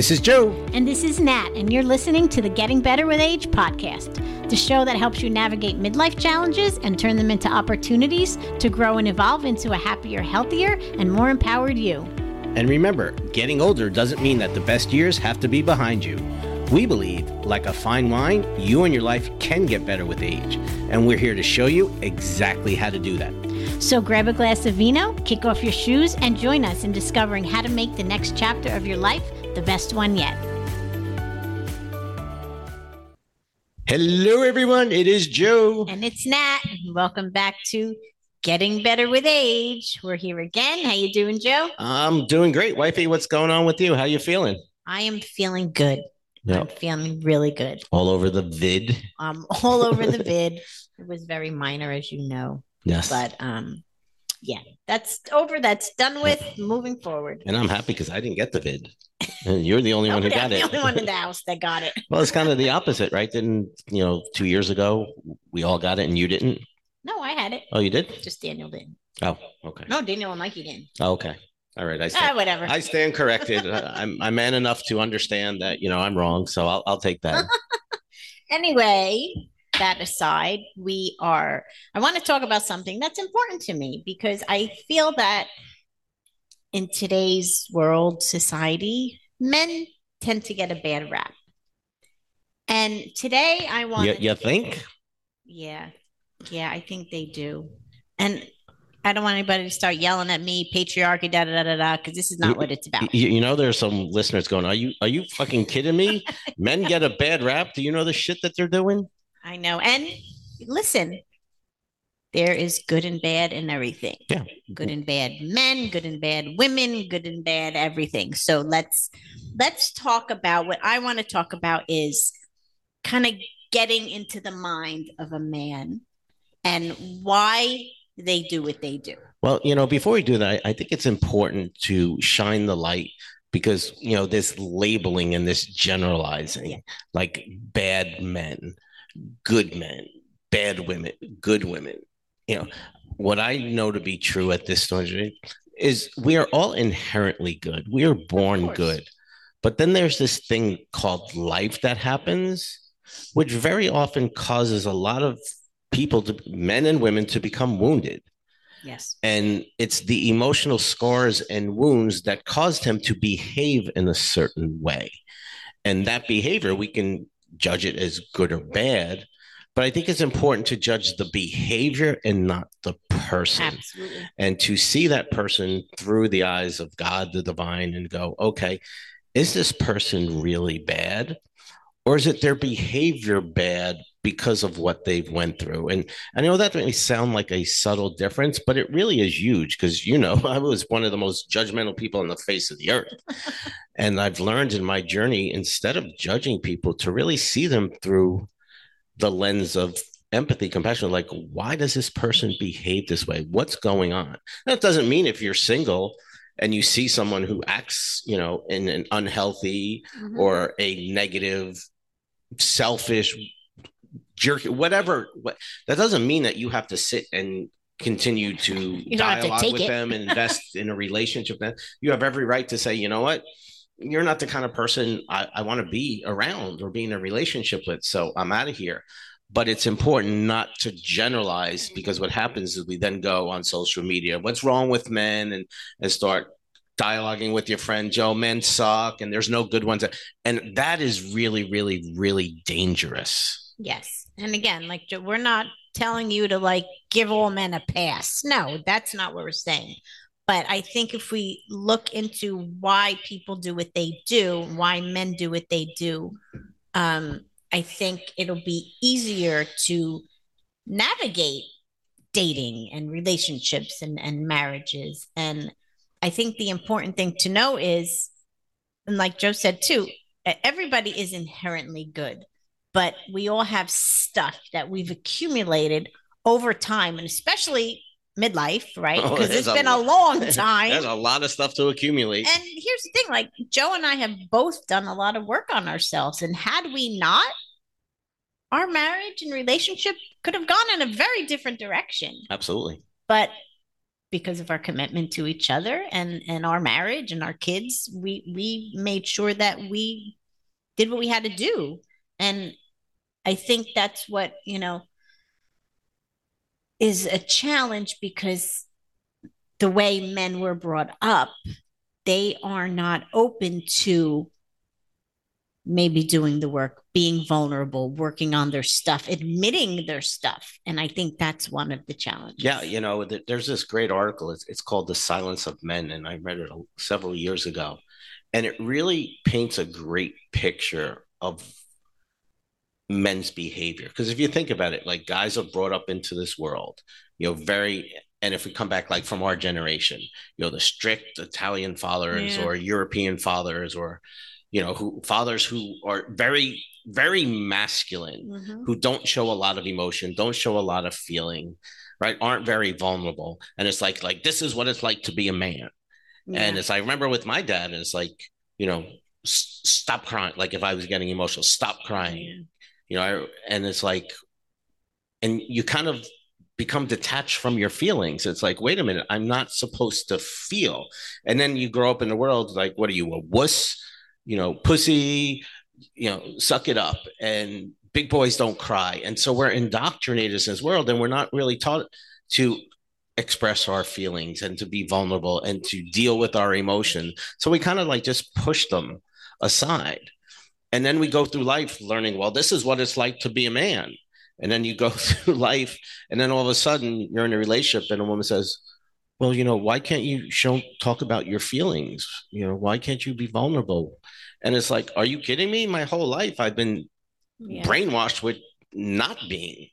This is Joe. And this is Nat, and you're listening to the Getting Better with Age podcast, the show that helps you navigate midlife challenges and turn them into opportunities to grow and evolve into a happier, healthier, and more empowered you. And remember, getting older doesn't mean that the best years have to be behind you. We believe, like a fine wine, you and your life can get better with age. And we're here to show you exactly how to do that. So grab a glass of vino, kick off your shoes, and join us in discovering how to make the next chapter of your life the best one yet. Hello, everyone. It is Joe. And it's Nat. Welcome back to Getting Better with Age. We're here again. How you doing, Joe? I'm doing great. Wifey, what's going on with you? How you feeling? I am feeling good. Yep. I'm feeling really good. All over the vid. Um, all over the vid. It was very minor, as you know. Yes. But um, yeah, that's over. That's done with. Moving forward. And I'm happy because I didn't get the vid. And you're the only one who got it. The only one in the house that got it. well, it's kind of the opposite, right? Didn't you know? Two years ago, we all got it, and you didn't. No, I had it. Oh, you did? Just Daniel didn't. Oh, okay. No, Daniel and Mikey didn't. Oh, okay. All right. I Ah, stand, whatever. I stand corrected. I'm I'm man enough to understand that you know I'm wrong, so I'll I'll take that. anyway, that aside, we are. I want to talk about something that's important to me because I feel that in today's world, society, men tend to get a bad rap. And today, I want. You, you think? Yeah, yeah, I think they do. And I don't want anybody to start yelling at me, patriarchy, da da da da da, because this is not what it's about. You, you know, there's some listeners going, "Are you are you fucking kidding me? Men get a bad rap. Do you know the shit that they're doing?" I know. And listen, there is good and bad in everything. Yeah. Good and bad men, good and bad women, good and bad everything. So let's let's talk about what I want to talk about is kind of getting into the mind of a man and why they do what they do. Well, you know, before we do that, I think it's important to shine the light because, you know, this labeling and this generalizing, yeah. like bad men, good men, bad women, good women. You know, what I know to be true at this stage is we are all inherently good. We are born good. But then there's this thing called life that happens, which very often causes a lot of people to men and women to become wounded. Yes. And it's the emotional scars and wounds that caused him to behave in a certain way. And that behavior, we can judge it as good or bad, but I think it's important to judge the behavior and not the person. Absolutely. And to see that person through the eyes of God, the divine, and go, okay, is this person really bad? Or is it their behavior bad because of what they've went through? And I know that may sound like a subtle difference, but it really is huge because you know I was one of the most judgmental people on the face of the earth. and I've learned in my journey, instead of judging people, to really see them through the lens of empathy, compassion, like why does this person behave this way? What's going on? That doesn't mean if you're single and you see someone who acts, you know, in an unhealthy mm-hmm. or a negative, selfish, jerk, whatever. What, that doesn't mean that you have to sit and continue to dialogue to with it. them and invest in a relationship. That you have every right to say, you know what, you're not the kind of person I, I want to be around or be in a relationship with. So I'm out of here. But it's important not to generalize because what happens is we then go on social media, what's wrong with men, and, and start dialoguing with your friend Joe, men suck and there's no good ones. And that is really, really, really dangerous. Yes. And again, like we're not telling you to like give all men a pass. No, that's not what we're saying. But I think if we look into why people do what they do, why men do what they do, um, I think it'll be easier to navigate dating and relationships and, and marriages. And I think the important thing to know is, and like Joe said too, everybody is inherently good, but we all have stuff that we've accumulated over time, and especially midlife, right? Oh, Because there's it's been a a long time. There's a lot of stuff to accumulate. And here's the thing like Joe and I have both done a lot of work on ourselves. And had we not, our marriage and relationship could have gone in a very different direction. Absolutely. But because of our commitment to each other and and our marriage and our kids we we made sure that we did what we had to do and i think that's what you know is a challenge because the way men were brought up they are not open to maybe doing the work, being vulnerable, working on their stuff, admitting their stuff. And I think that's one of the challenges. Yeah, you know, there's this great article. It's, it's called The Silence of Men, and I read it several years ago. And it really paints a great picture of men's behavior. Because if you think about it, like guys are brought up into this world, you know, very and if we come back like from our generation you know the strict italian fathers yeah. or european fathers or you know who fathers who are very very masculine mm-hmm. who don't show a lot of emotion don't show a lot of feeling right aren't very vulnerable and it's like like this is what it's like to be a man yeah. and it's i remember with my dad and it's like you know s- stop crying like if i was getting emotional stop crying. You know I, and it's like and you kind of become detached from your feelings. It's like, wait a minute, I'm not supposed to feel. And then you grow up in the world like, what are you, a wuss? you know, pussy, you know, suck it up. And big boys don't cry. And so we're indoctrinated in this world and we're not really taught to express our feelings and to be vulnerable and to deal with our emotion. So we kind of like just push them aside. And then we go through life learning, well, this is what it's like to be a man. And then you go through life, and then all of a sudden you're in a relationship, and a woman says, well, you know, why can't you show talk about your feelings? You know, why can't you be vulnerable? And it's like, are you kidding me? My whole life I've been yeah. brainwashed with not being.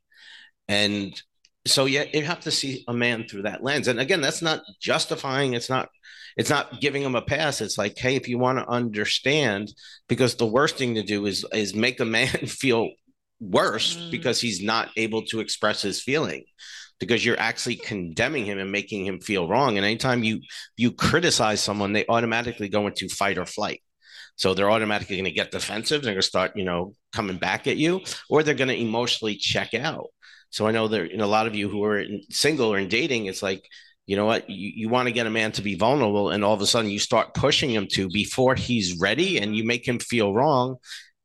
And so yeah, you have to see a man through that lens. And again, that's not justifying, it's not it's not giving him a pass. It's like, hey, if you want to understand, because the worst thing to do is is make a man feel worse mm. because he's not able to express his feeling because you're actually condemning him and making him feel wrong. And anytime you you criticize someone, they automatically go into fight or flight. So they're automatically going to get defensive. They're going to start, you know, coming back at you, or they're going to emotionally check out. So I know there, in a lot of you who are in, single or in dating, it's like, you know what, you, you want to get a man to be vulnerable, and all of a sudden you start pushing him to before he's ready, and you make him feel wrong,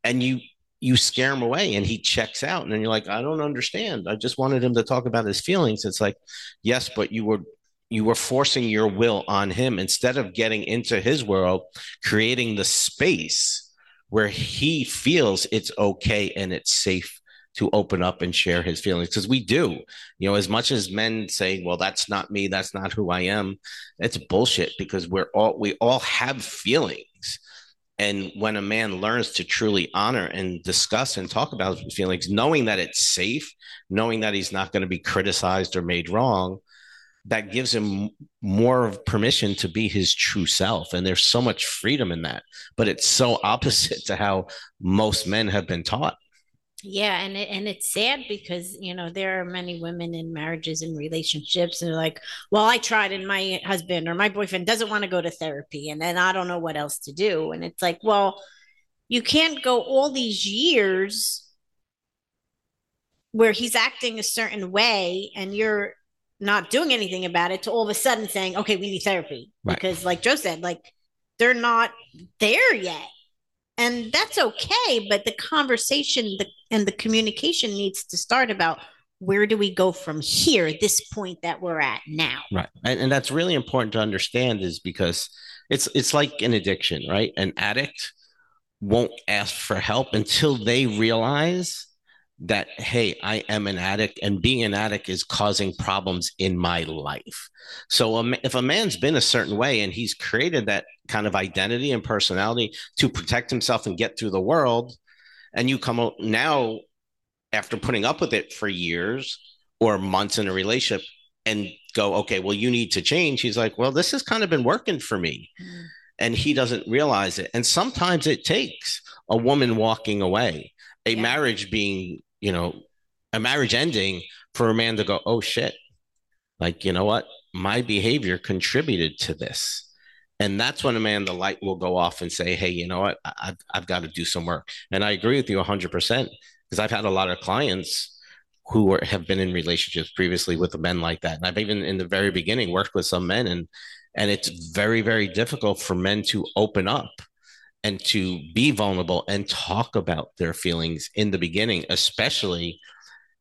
and you you scare him away and he checks out. And then you're like i don't understand. I just wanted him to talk about his feelings. It's like yes but you were you were forcing your will on him. Instead of getting into his world creating the space where he feels it's okay and it's safe to open up and share his feelings because we do you know as much as men say well that's not me that's not who i am it's bullshit because we're all we all have feelings and when a man learns to truly honor and discuss and talk about his feelings, knowing that it's safe, knowing that he's not going to be criticized or made wrong, that gives him more of permission to be his true self. And there's so much freedom in that. But it's so opposite to how most men have been taught. Yeah, and it, and it's sad because you know there are many women in marriages and relationships and they're like, well, I tried and my husband or my boyfriend doesn't want to go to therapy, and then I don't know what else to do. And it's like, well, you can't go all these years where he's acting a certain way and you're not doing anything about it to all of a sudden saying, okay, we need therapy right. because, like Joe said, like they're not there yet and that's okay but the conversation the, and the communication needs to start about where do we go from here this point that we're at now. Right. And, and that's really important to understand is because it's it's like an addiction right? An addict won't ask for help until they realize that hey i am an addict and being an addict is causing problems in my life so um, if a man's been a certain way and he's created that kind of identity and personality to protect himself and get through the world and you come out now after putting up with it for years or months in a relationship and go okay well you need to change he's like well this has kind of been working for me mm. and he doesn't realize it and sometimes it takes a woman walking away a yeah. marriage being you know, a marriage ending for a man to go, oh shit, like, you know what? My behavior contributed to this. And that's when a man, the light will go off and say, hey, you know what? I, I've got to do some work. And I agree with you 100% because I've had a lot of clients who are, have been in relationships previously with men like that. And I've even in the very beginning worked with some men and and it's very very difficult for men to open up and to be vulnerable and talk about their feelings in the beginning, especially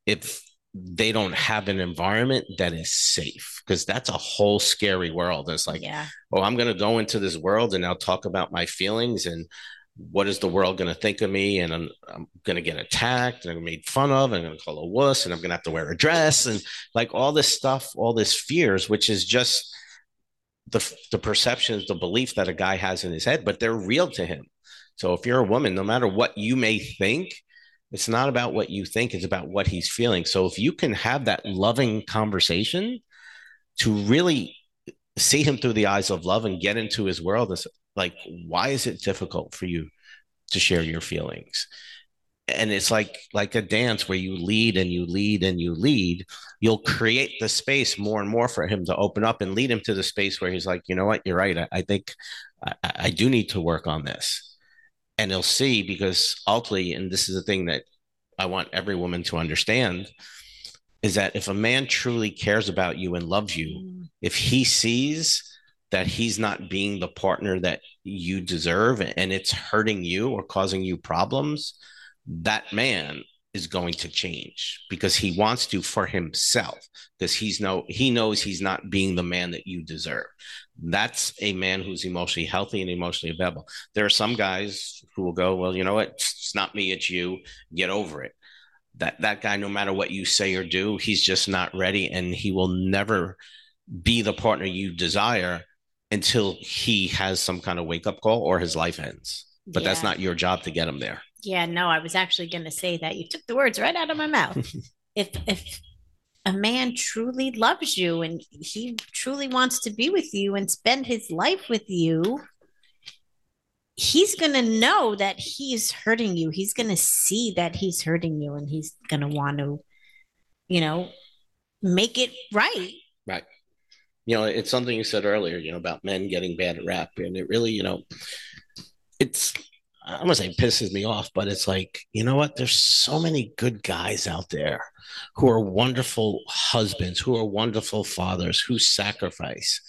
if they don't have an environment that is safe because that's a whole scary world. It's like, yeah. oh, I'm going to go into this world and I'll talk about my feelings and what is the world going to think of me? And I'm, I'm going to get attacked and I'm made fun of and I'm going to call a wuss and I'm going to have to wear a dress and like all this stuff, all this fears, which is just the, the perceptions, the belief that a guy has in his head, but they're real to him. So if you're a woman, no matter what you may think, it's not about what you think, it's about what he's feeling. So if you can have that loving conversation to really see him through the eyes of love and get into his world, it's like, why is it difficult for you to share your feelings? And it's like like a dance where you lead and you lead and you lead. You'll create the space more and more for him to open up and lead him to the space where he's like, you know what, you're right. I, I think I, I do need to work on this and he'll see because ultimately, and this is the thing that I want every woman to understand is that if a man truly cares about you and loves you, mm. if he sees that he's not being the partner that you deserve and it's hurting you or causing you problems, that man is going to change because he wants to for himself because he's no he knows he's not being the man that you deserve. That's a man who's emotionally healthy and emotionally available. There are some guys who will go well you know what? It's not me it's you. Get over it. That that guy no matter what you say or do he's just not ready and he will never be the partner you desire until he has some kind of wake up call or his life ends. But yeah. that's not your job to get him there yeah, no, I was actually going to say that. You took the words right out of my mouth. if if a man truly loves you and he truly wants to be with you and spend his life with you, he's going to know that he's hurting you. He's going to see that he's hurting you and he's going to want to, you know, make it right. Right. You know, it's something you said earlier, you know, about men getting bad rap. And it really, you know, it's I'm gonna say it pisses me off, but it's like, you know what? There's so many good guys out there who are wonderful husbands, who are wonderful fathers, who sacrifice,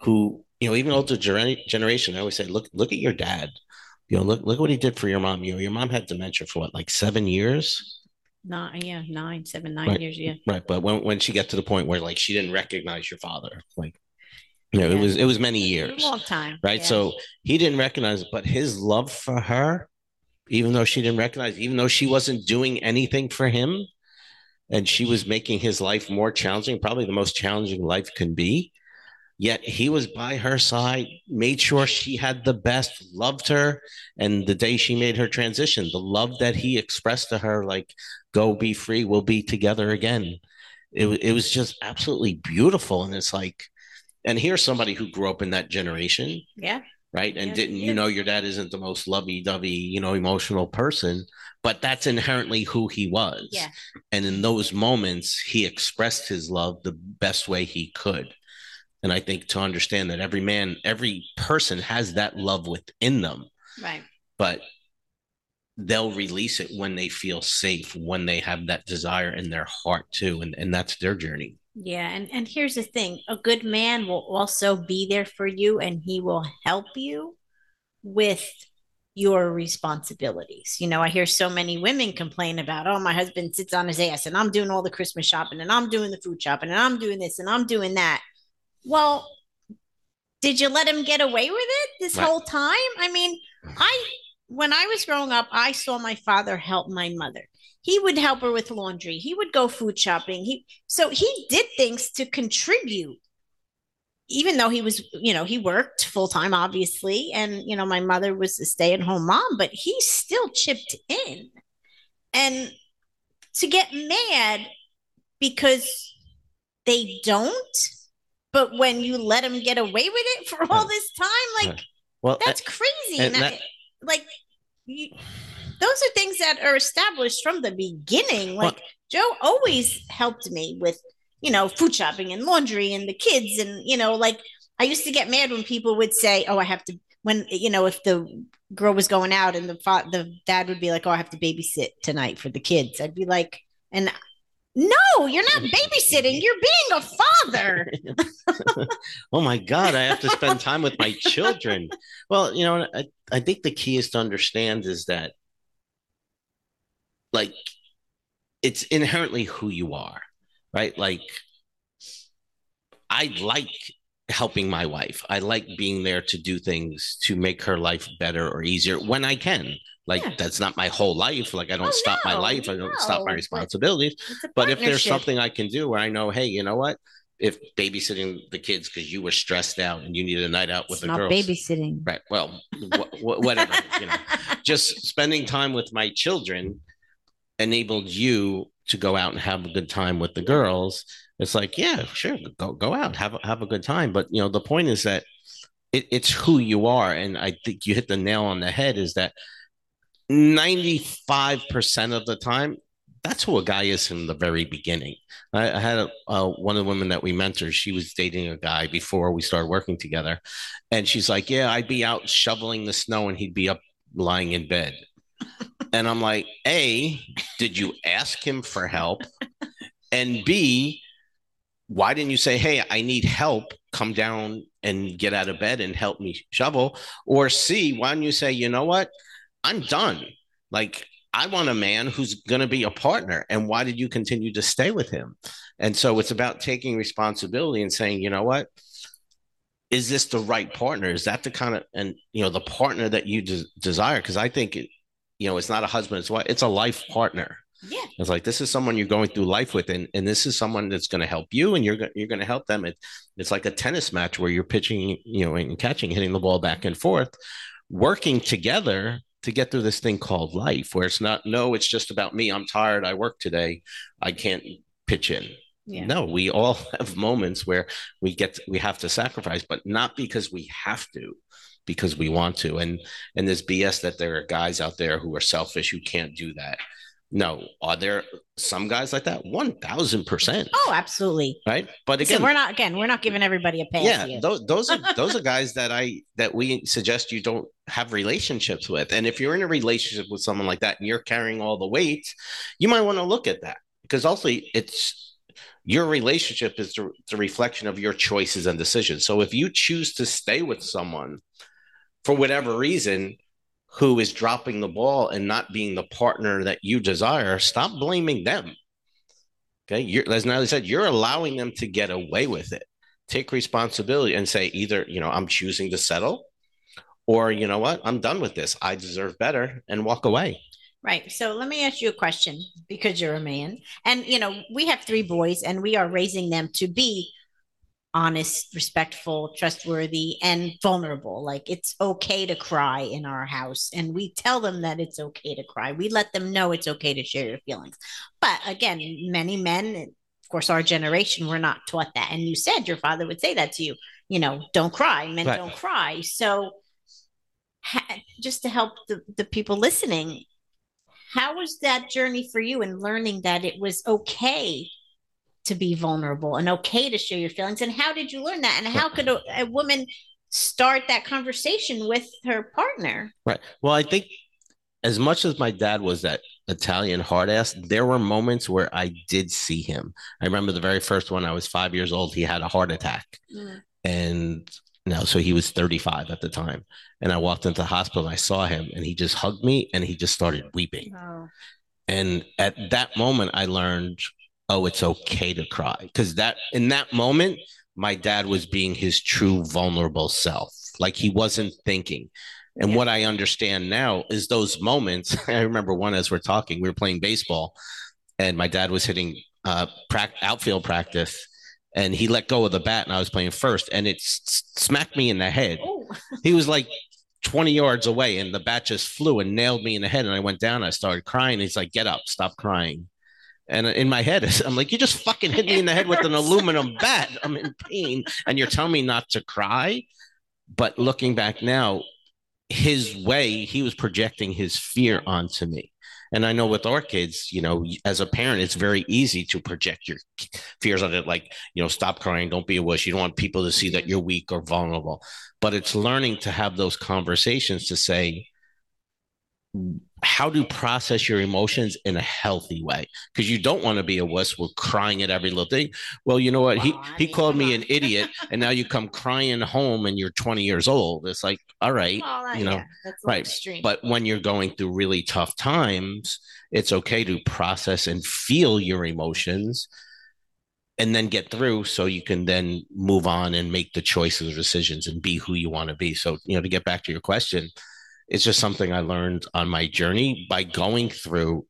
who, you know, even older generation, I always say, look, look at your dad. You know, look, look what he did for your mom. You know, your mom had dementia for what, like seven years? Nine, yeah, nine, seven, nine right. years, yeah. Right. But when, when she got to the point where like she didn't recognize your father, like you know, yeah. it was it was many years, long time, right? Yeah. So he didn't recognize it, but his love for her, even though she didn't recognize, even though she wasn't doing anything for him, and she was making his life more challenging, probably the most challenging life can be. Yet he was by her side, made sure she had the best, loved her, and the day she made her transition, the love that he expressed to her, like "Go be free, we'll be together again." It it was just absolutely beautiful, and it's like and here's somebody who grew up in that generation. Yeah. Right. And yeah, didn't, yeah. you know, your dad isn't the most lovey dovey, you know, emotional person, but that's inherently who he was. Yeah. And in those moments, he expressed his love the best way he could. And I think to understand that every man, every person has that love within them. Right. But they'll release it when they feel safe, when they have that desire in their heart too. And, and that's their journey. Yeah, and and here's the thing: a good man will also be there for you, and he will help you with your responsibilities. You know, I hear so many women complain about, oh, my husband sits on his ass, and I'm doing all the Christmas shopping, and I'm doing the food shopping, and I'm doing this, and I'm doing that. Well, did you let him get away with it this right. whole time? I mean, I when I was growing up, I saw my father help my mother he would help her with laundry. He would go food shopping. He so he did things to contribute even though he was you know he worked full time obviously and you know my mother was a stay at home mom but he still chipped in. And to get mad because they don't but when you let them get away with it for all this time like well that's crazy. and, and that, I, like you, those are things that are established from the beginning. Like well, Joe always helped me with, you know, food shopping and laundry and the kids. And, you know, like I used to get mad when people would say, oh, I have to, when, you know, if the girl was going out and the fa- the dad would be like, oh, I have to babysit tonight for the kids. I'd be like, and No, you're not babysitting. You're being a father. oh my God, I have to spend time with my children. Well, you know, I, I think the key is to understand is that, like, it's inherently who you are, right? Like, I like helping my wife. I like being there to do things to make her life better or easier when I can. Like yeah. that's not my whole life. Like I don't oh, stop no, my life. I don't no, stop my responsibilities. But if there's something I can do where I know, hey, you know what? If babysitting the kids because you were stressed out and you needed a night out with it's the not girls, babysitting, right? Well, wh- wh- whatever. you know, just spending time with my children enabled you to go out and have a good time with the girls it's like yeah sure go go out have have a good time. But you know the point is that it, it's who you are. And i think you hit the nail on the head is that 95% of the time that's who a guy is from the very beginning. I, I had a, uh, one of the women that we mentored she was dating a guy before we started working together. And she's like yeah i'd be out shoveling the snow and he'd be up lying in bed and i'm like a did you ask him for help and b why didn't you say, hey, I need help, come down and get out of bed and help me shovel? Or C, why don't you say, you know what? I'm done. Like, I want a man who's going to be a partner. And why did you continue to stay with him? And so it's about taking responsibility and saying, you know what? Is this the right partner? Is that the kind of, and, you know, the partner that you de- desire? Because I think, it, you know, it's not a husband, it's what, it's a life partner. Yeah. It's like this is someone you're going through life with, and, and this is someone that's going to help you, and you're you're going to help them. It, it's like a tennis match where you're pitching, you know, and catching, hitting the ball back and forth, working together to get through this thing called life, where it's not no, it's just about me. I'm tired. I work today. I can't pitch in. Yeah. No, we all have moments where we get we have to sacrifice, but not because we have to, because we want to. And and this BS that there are guys out there who are selfish who can't do that. No, are there some guys like that? One thousand percent. Oh, absolutely. Right, but again, so we're not again we're not giving everybody a pass. Yeah, those, those are those are guys that I that we suggest you don't have relationships with. And if you're in a relationship with someone like that and you're carrying all the weight, you might want to look at that because also it's your relationship is the, the reflection of your choices and decisions. So if you choose to stay with someone for whatever reason who is dropping the ball and not being the partner that you desire, stop blaming them. Okay. You're, as Natalie said, you're allowing them to get away with it. Take responsibility and say, either, you know, I'm choosing to settle or, you know what, I'm done with this. I deserve better and walk away. Right. So let me ask you a question because you're a man. And, you know, we have three boys and we are raising them to be honest, respectful, trustworthy, and vulnerable. Like it's okay to cry in our house. And we tell them that it's okay to cry. We let them know it's okay to share your feelings. But again, many men, of course, our generation, we're not taught that. And you said your father would say that to you, you know, don't cry, men right. don't cry. So ha- just to help the, the people listening, how was that journey for you in learning that it was okay to be vulnerable and okay to share your feelings. And how did you learn that? And how could a, a woman start that conversation with her partner? Right. Well, I think as much as my dad was that Italian hard ass, there were moments where I did see him. I remember the very first one, I was five years old, he had a heart attack. Mm. And now, so he was 35 at the time. And I walked into the hospital and I saw him and he just hugged me and he just started weeping. Oh. And at that moment, I learned oh, it's okay to cry. Because that in that moment, my dad was being his true vulnerable self. Like he wasn't thinking. And yeah. what I understand now is those moments. I remember one as we're talking, we were playing baseball, and my dad was hitting uh, pra- outfield practice, and he let go of the bat, and I was playing first, and it s- smacked me in the head. Oh. he was like 20 yards away, and the bat just flew and nailed me in the head, and I went down. I started crying. He's like, "Get up, stop crying." And in my head, I'm like, you just fucking hit me in the head with an aluminum bat. I'm in pain. And you're telling me not to cry. But looking back now, his way, he was projecting his fear onto me. And I know with our kids, you know, as a parent, it's very easy to project your fears on it. Like, you know, stop crying, don't be a wuss. You don't want people to see that you're weak or vulnerable. But it's learning to have those conversations to say, how to process your emotions in a healthy way? Because you don't want to be a wuss with crying at every little thing. Well you know what? He he called me an idiot and now you come crying home and you're 20 years old. It's like all right well, you know yeah, right. extreme. but when you're going through really tough times it's okay to process and feel your emotions and then get through so you can then move on and make the choices or decisions and be who you want to be. So you know to get back to your question it's just something I learned on my journey by going through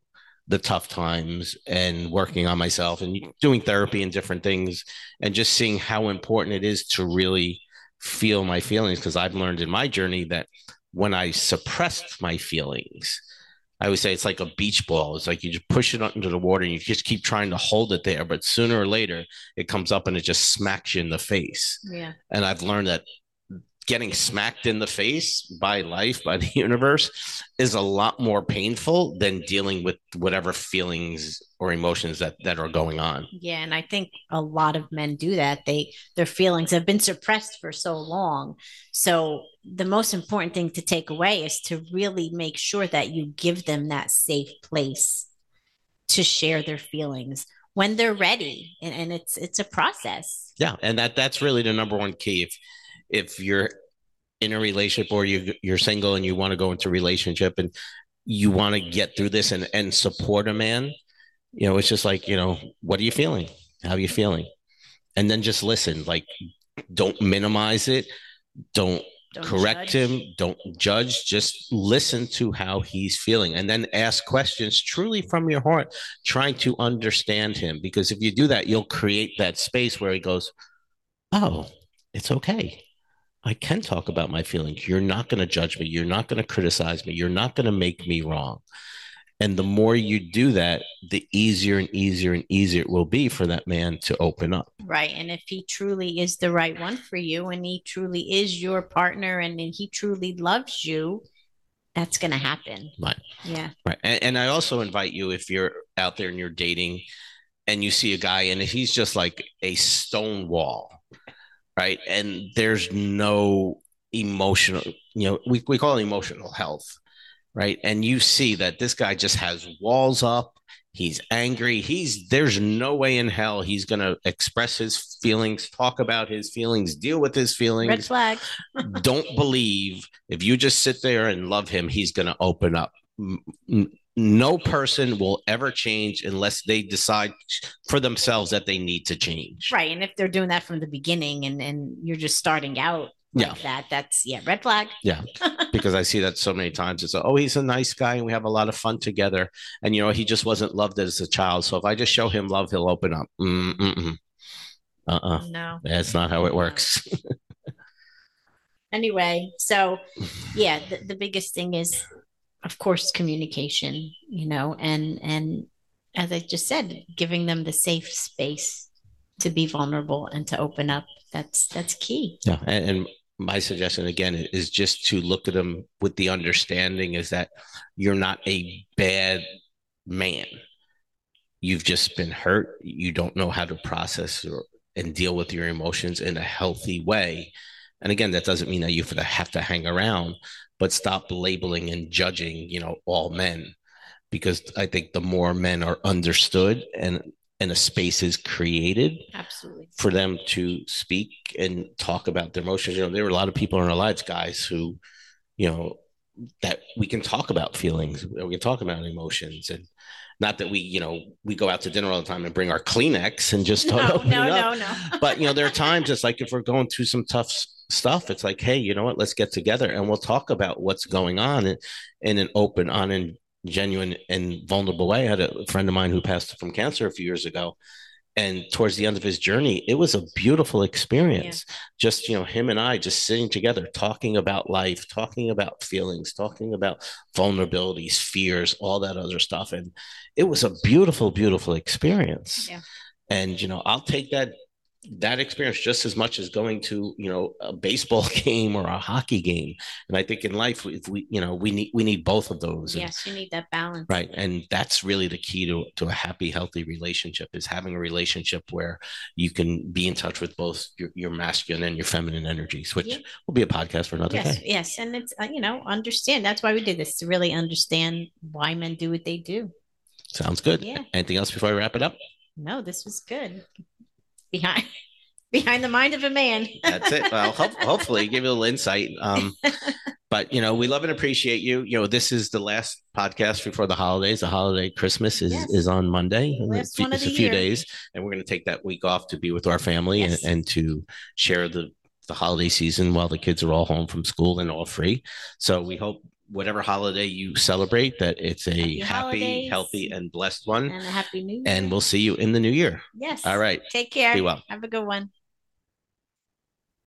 the tough times and working on myself and doing therapy and different things and just seeing how important it is to really feel my feelings because I've learned in my journey that when I suppressed my feelings, I would say it's like a beach ball. It's like you just push it into the water and you just keep trying to hold it there, but sooner or later it comes up and it just smacks you in the face. Yeah. And I've learned that getting smacked in the face by life, by the universe, is a lot more painful than dealing with whatever feelings or emotions that that are going on. Yeah, and I think a lot of men do that. They their feelings have been suppressed for so long. So the most important thing to take away is to really make sure that you give them that safe place to share their feelings when they're ready and, and it's it's a process yeah and that that's really the number one key if if you're in a relationship or you you're single and you want to go into a relationship and you want to get through this and and support a man you know it's just like you know what are you feeling? How are you feeling? And then just listen like don't minimize it. Don't, don't correct judge. him. Don't judge. Just listen to how he's feeling and then ask questions truly from your heart trying to understand him. Because if you do that you'll create that space where he goes oh it's okay I can talk about my feelings. You're not going to judge me. You're not going to criticize me. You're not going to make me wrong. And the more you do that, the easier and easier and easier it will be for that man to open up. Right. And if he truly is the right one for you and he truly is your partner and he truly loves you, that's going to happen. Right. Yeah. Right. And, and I also invite you, if you're out there and you're dating and you see a guy and he's just like a stone wall, right? And there's no emotional, you know, we, we call it emotional health, right? And you see that this guy just has walls up. He's angry. He's there's no way in hell he's gonna express his feelings, talk about his feelings, deal with his feelings. Red flag. Don't believe if you just sit there and love him, he's gonna open up no person will ever change unless they decide for themselves that they need to change. Right. And if they're doing that from the beginning and, and you're just starting out like yeah. that, that's yeah, red flag. Yeah. because I see that so many times. It's oh, he's a nice guy and we have a lot of fun together. And you know, he just wasn't loved as a child. So if I just show him love, he'll open up. Mm-mm. Uh-uh. No. That's not how it works. anyway, so yeah, the, the biggest thing is of course communication you know and and as i just said giving them the safe space to be vulnerable and to open up that's that's key. Yeah and, and my suggestion again is just to look at them with the understanding is that you're not a bad man. You've just been hurt. You don't know how to process or, and deal with your emotions in a healthy way and again that doesn't mean that you have to hang around but stop labeling and judging, you know, all men. Because I think the more men are understood and and a space is created absolutely for them to speak and talk about their emotions. You know, there were a lot of people in our lives, guys, who, you know, that we can talk about feelings, we can talk about emotions, and not that we, you know, we go out to dinner all the time and bring our Kleenex and just. No, no, no, no. but you know, there are times it's like if we're going through some tough stuff it's like hey you know what let's get together and we'll talk about what's going on in, in an open on and genuine and vulnerable way i had a friend of mine who passed from cancer a few years ago and towards the end of his journey it was a beautiful experience yeah. just you know him and i just sitting together talking about life talking about feelings talking about vulnerabilities fears all that other stuff and it was a beautiful beautiful experience yeah. and you know i'll take that that experience just as much as going to you know a baseball game or a hockey game. And i think in life if we you know we need we need both of those. Yes and, you need that balance. Right. And that's really the key to to a happy healthy relationship is having a relationship where you can be in touch with both your, your masculine and your feminine energies which yeah. will be a podcast for another yes, day. yes. And it's uh, you know understand. That's why we did this to really understand why men do what they do. Sounds good. Yeah. Anything else before i wrap it up? No this was good behind behind the mind of a man. That's it. Well, ho- hopefully, give you a little insight. Um, but you know, we love and appreciate you. You know, this is the last podcast before the holidays. The holiday Christmas is yes. is on Monday. Last it's, it's a few year. days, and we're going to take that week off to be with our family yes. and, and to share the the holiday season while the kids are all home from school and all free. So we hope whatever holiday you celebrate, that it's a happy, happy healthy, and blessed one. And a happy new year. And we'll see you in the new year. Yes. All right. Take care. Be well. Have a good one.